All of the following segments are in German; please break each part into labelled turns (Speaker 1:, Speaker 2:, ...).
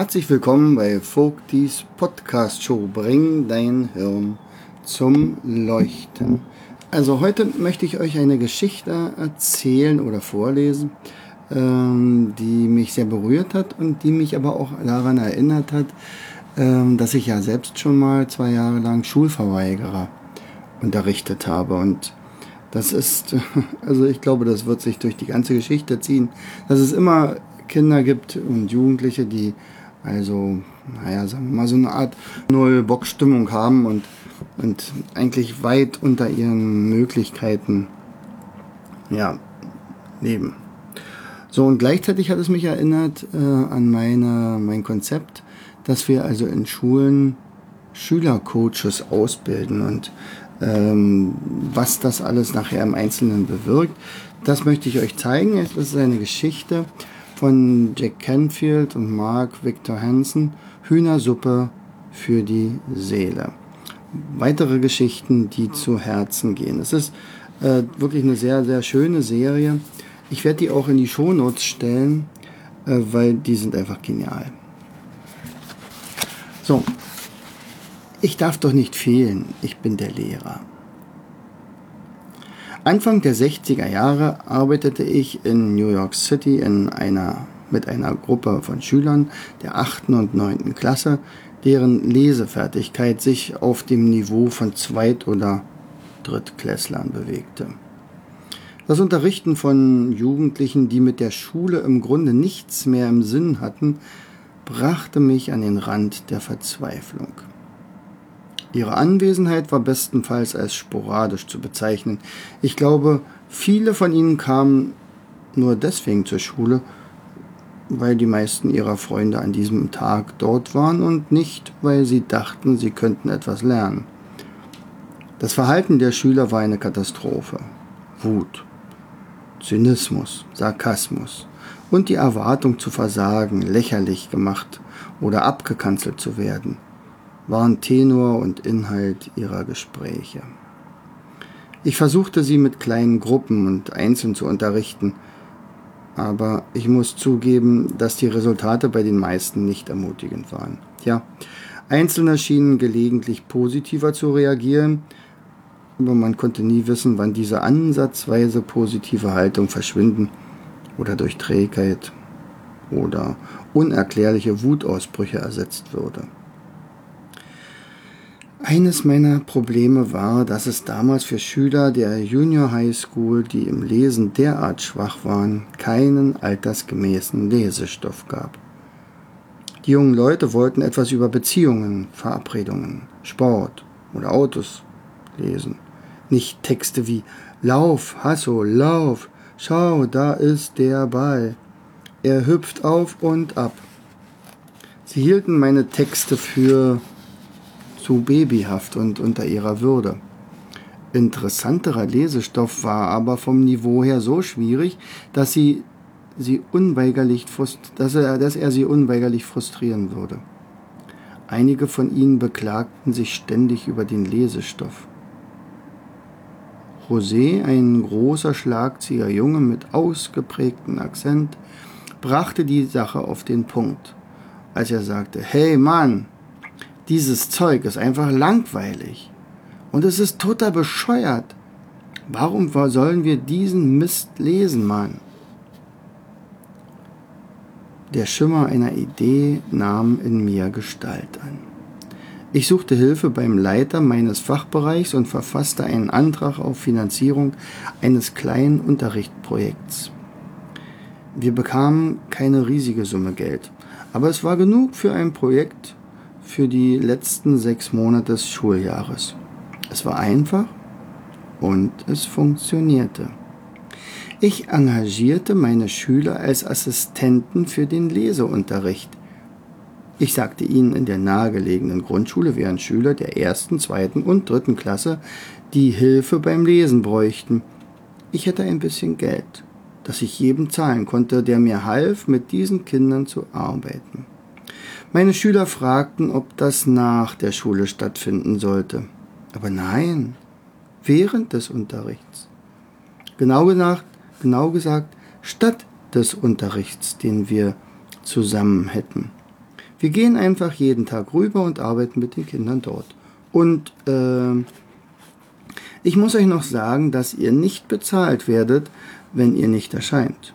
Speaker 1: Herzlich willkommen bei Vogtis Podcast Show. Bring dein Hirn zum Leuchten. Also heute möchte ich euch eine Geschichte erzählen oder vorlesen, ähm, die mich sehr berührt hat und die mich aber auch daran erinnert hat, ähm, dass ich ja selbst schon mal zwei Jahre lang Schulverweigerer unterrichtet habe. Und das ist, also ich glaube, das wird sich durch die ganze Geschichte ziehen, dass es immer Kinder gibt und Jugendliche, die also, naja, sagen wir mal, so eine Art Null-Bock-Stimmung haben und, und eigentlich weit unter ihren Möglichkeiten, ja, leben. So, und gleichzeitig hat es mich erinnert äh, an meine, mein Konzept, dass wir also in Schulen Schülercoaches ausbilden und ähm, was das alles nachher im Einzelnen bewirkt, das möchte ich euch zeigen. Das ist eine Geschichte von Jack Canfield und Mark Victor Hansen Hühnersuppe für die Seele. Weitere Geschichten, die zu Herzen gehen. Es ist äh, wirklich eine sehr, sehr schöne Serie. Ich werde die auch in die Shownotes stellen, äh, weil die sind einfach genial. So, ich darf doch nicht fehlen, ich bin der Lehrer. Anfang der 60er Jahre arbeitete ich in New York City in einer, mit einer Gruppe von Schülern der 8. und 9. Klasse, deren Lesefertigkeit sich auf dem Niveau von Zweit- oder Drittklässlern bewegte. Das Unterrichten von Jugendlichen, die mit der Schule im Grunde nichts mehr im Sinn hatten, brachte mich an den Rand der Verzweiflung. Ihre Anwesenheit war bestenfalls als sporadisch zu bezeichnen. Ich glaube, viele von ihnen kamen nur deswegen zur Schule, weil die meisten ihrer Freunde an diesem Tag dort waren und nicht, weil sie dachten, sie könnten etwas lernen. Das Verhalten der Schüler war eine Katastrophe. Wut, Zynismus, Sarkasmus und die Erwartung zu versagen, lächerlich gemacht oder abgekanzelt zu werden – waren Tenor und Inhalt ihrer Gespräche. Ich versuchte sie mit kleinen Gruppen und einzeln zu unterrichten, aber ich muss zugeben, dass die Resultate bei den meisten nicht ermutigend waren. Ja, Einzelne schienen gelegentlich positiver zu reagieren, aber man konnte nie wissen, wann diese ansatzweise positive Haltung verschwinden oder durch Trägheit oder unerklärliche Wutausbrüche ersetzt würde. Eines meiner Probleme war, dass es damals für Schüler der Junior High School, die im Lesen derart schwach waren, keinen altersgemäßen Lesestoff gab. Die jungen Leute wollten etwas über Beziehungen, Verabredungen, Sport oder Autos lesen. Nicht Texte wie Lauf, Hasso, lauf, schau, da ist der Ball. Er hüpft auf und ab. Sie hielten meine Texte für zu babyhaft und unter ihrer Würde. Interessanterer Lesestoff war aber vom Niveau her so schwierig, dass sie sie unweigerlich dass er, dass er sie unweigerlich frustrieren würde. Einige von ihnen beklagten sich ständig über den Lesestoff. José, ein großer schlagzieher Junge mit ausgeprägtem Akzent, brachte die Sache auf den Punkt, als er sagte, Hey Mann, dieses Zeug ist einfach langweilig. Und es ist total bescheuert. Warum sollen wir diesen Mist lesen, Mann? Der Schimmer einer Idee nahm in mir Gestalt an. Ich suchte Hilfe beim Leiter meines Fachbereichs und verfasste einen Antrag auf Finanzierung eines kleinen Unterrichtsprojekts. Wir bekamen keine riesige Summe Geld, aber es war genug für ein Projekt, für die letzten sechs Monate des Schuljahres. Es war einfach und es funktionierte. Ich engagierte meine Schüler als Assistenten für den Leseunterricht. Ich sagte ihnen, in der nahegelegenen Grundschule wären Schüler der ersten, zweiten und dritten Klasse, die Hilfe beim Lesen bräuchten. Ich hätte ein bisschen Geld, das ich jedem zahlen konnte, der mir half, mit diesen Kindern zu arbeiten. Meine Schüler fragten, ob das nach der Schule stattfinden sollte. Aber nein, während des Unterrichts. Genau gesagt, genau gesagt, statt des Unterrichts, den wir zusammen hätten. Wir gehen einfach jeden Tag rüber und arbeiten mit den Kindern dort. Und äh, ich muss euch noch sagen, dass ihr nicht bezahlt werdet, wenn ihr nicht erscheint.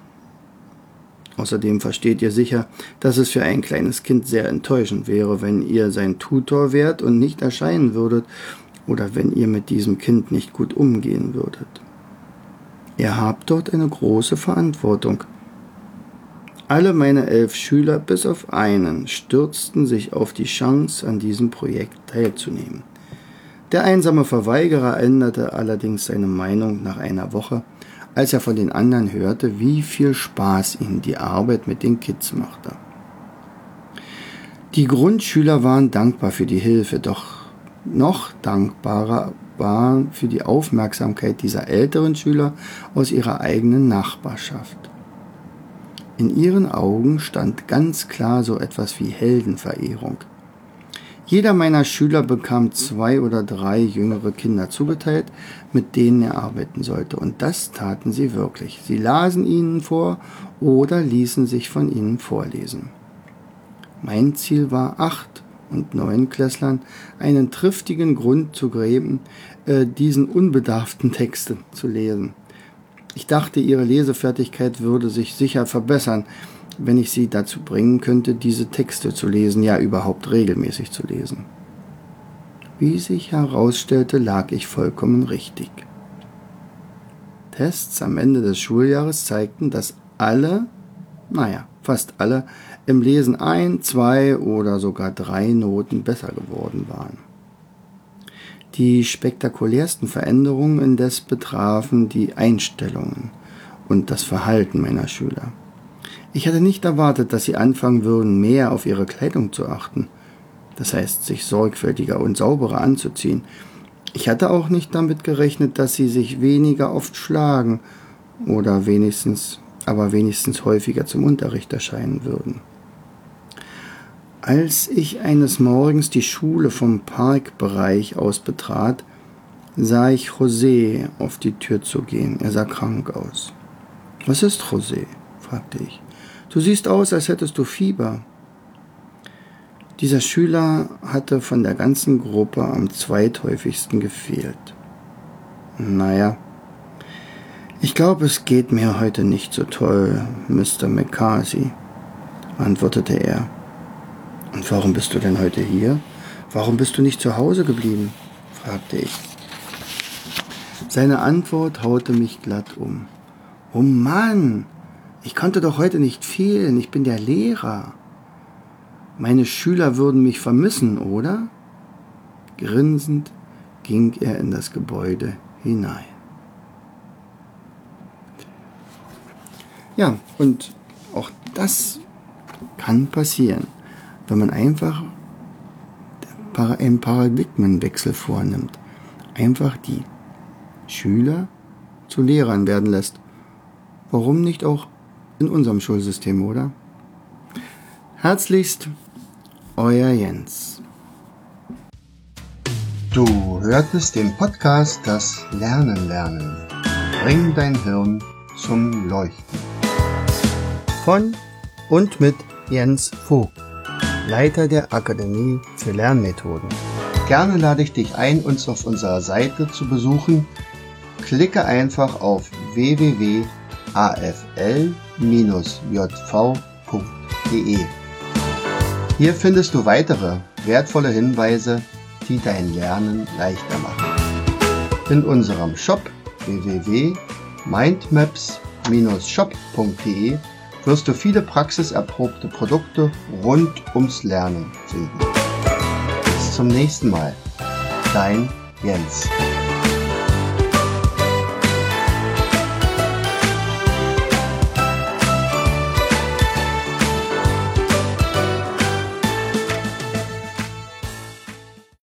Speaker 1: Außerdem versteht ihr sicher, dass es für ein kleines Kind sehr enttäuschend wäre, wenn ihr sein Tutor wärt und nicht erscheinen würdet oder wenn ihr mit diesem Kind nicht gut umgehen würdet. Ihr habt dort eine große Verantwortung. Alle meine elf Schüler bis auf einen stürzten sich auf die Chance, an diesem Projekt teilzunehmen. Der einsame Verweigerer änderte allerdings seine Meinung nach einer Woche, als er von den anderen hörte, wie viel Spaß ihm die Arbeit mit den Kids machte. Die Grundschüler waren dankbar für die Hilfe, doch noch dankbarer waren für die Aufmerksamkeit dieser älteren Schüler aus ihrer eigenen Nachbarschaft. In ihren Augen stand ganz klar so etwas wie Heldenverehrung. Jeder meiner Schüler bekam zwei oder drei jüngere Kinder zugeteilt, mit denen er arbeiten sollte. Und das taten sie wirklich. Sie lasen ihnen vor oder ließen sich von ihnen vorlesen. Mein Ziel war, acht und neun Klässlern einen triftigen Grund zu geben, äh, diesen unbedarften Texte zu lesen. Ich dachte, ihre Lesefertigkeit würde sich sicher verbessern, wenn ich sie dazu bringen könnte, diese Texte zu lesen, ja überhaupt regelmäßig zu lesen. Wie sich herausstellte, lag ich vollkommen richtig. Tests am Ende des Schuljahres zeigten, dass alle, naja, fast alle, im Lesen ein, zwei oder sogar drei Noten besser geworden waren. Die spektakulärsten Veränderungen indes betrafen die Einstellungen und das Verhalten meiner Schüler. Ich hatte nicht erwartet, dass sie anfangen würden, mehr auf ihre Kleidung zu achten, das heißt sich sorgfältiger und sauberer anzuziehen. Ich hatte auch nicht damit gerechnet, dass sie sich weniger oft schlagen oder wenigstens, aber wenigstens häufiger zum Unterricht erscheinen würden. Als ich eines Morgens die Schule vom Parkbereich aus betrat, sah ich José auf die Tür zugehen. Er sah krank aus. Was ist José? fragte ich. Du siehst aus, als hättest du Fieber. Dieser Schüler hatte von der ganzen Gruppe am zweithäufigsten gefehlt. Naja, ich glaube, es geht mir heute nicht so toll, Mr. McCarthy, antwortete er. Und warum bist du denn heute hier? Warum bist du nicht zu Hause geblieben? fragte ich. Seine Antwort haute mich glatt um. Oh Mann, ich konnte doch heute nicht fehlen, ich bin der Lehrer. Meine Schüler würden mich vermissen, oder? Grinsend ging er in das Gebäude hinein. Ja, und auch das kann passieren wenn man einfach einen Paradigmenwechsel vornimmt, einfach die Schüler zu Lehrern werden lässt. Warum nicht auch in unserem Schulsystem, oder? Herzlichst, euer Jens.
Speaker 2: Du hörtest den Podcast Das Lernen lernen. Bring dein Hirn zum Leuchten.
Speaker 1: Von und mit Jens Vogt. Leiter der Akademie für Lernmethoden.
Speaker 2: Gerne lade ich dich ein, uns auf unserer Seite zu besuchen. Klicke einfach auf www.afl-jv.de. Hier findest du weitere wertvolle Hinweise, die dein Lernen leichter machen. In unserem Shop www.mindmaps-shop.de wirst du viele praxiserprobte Produkte rund ums Lernen finden. Bis zum nächsten Mal. Dein Jens.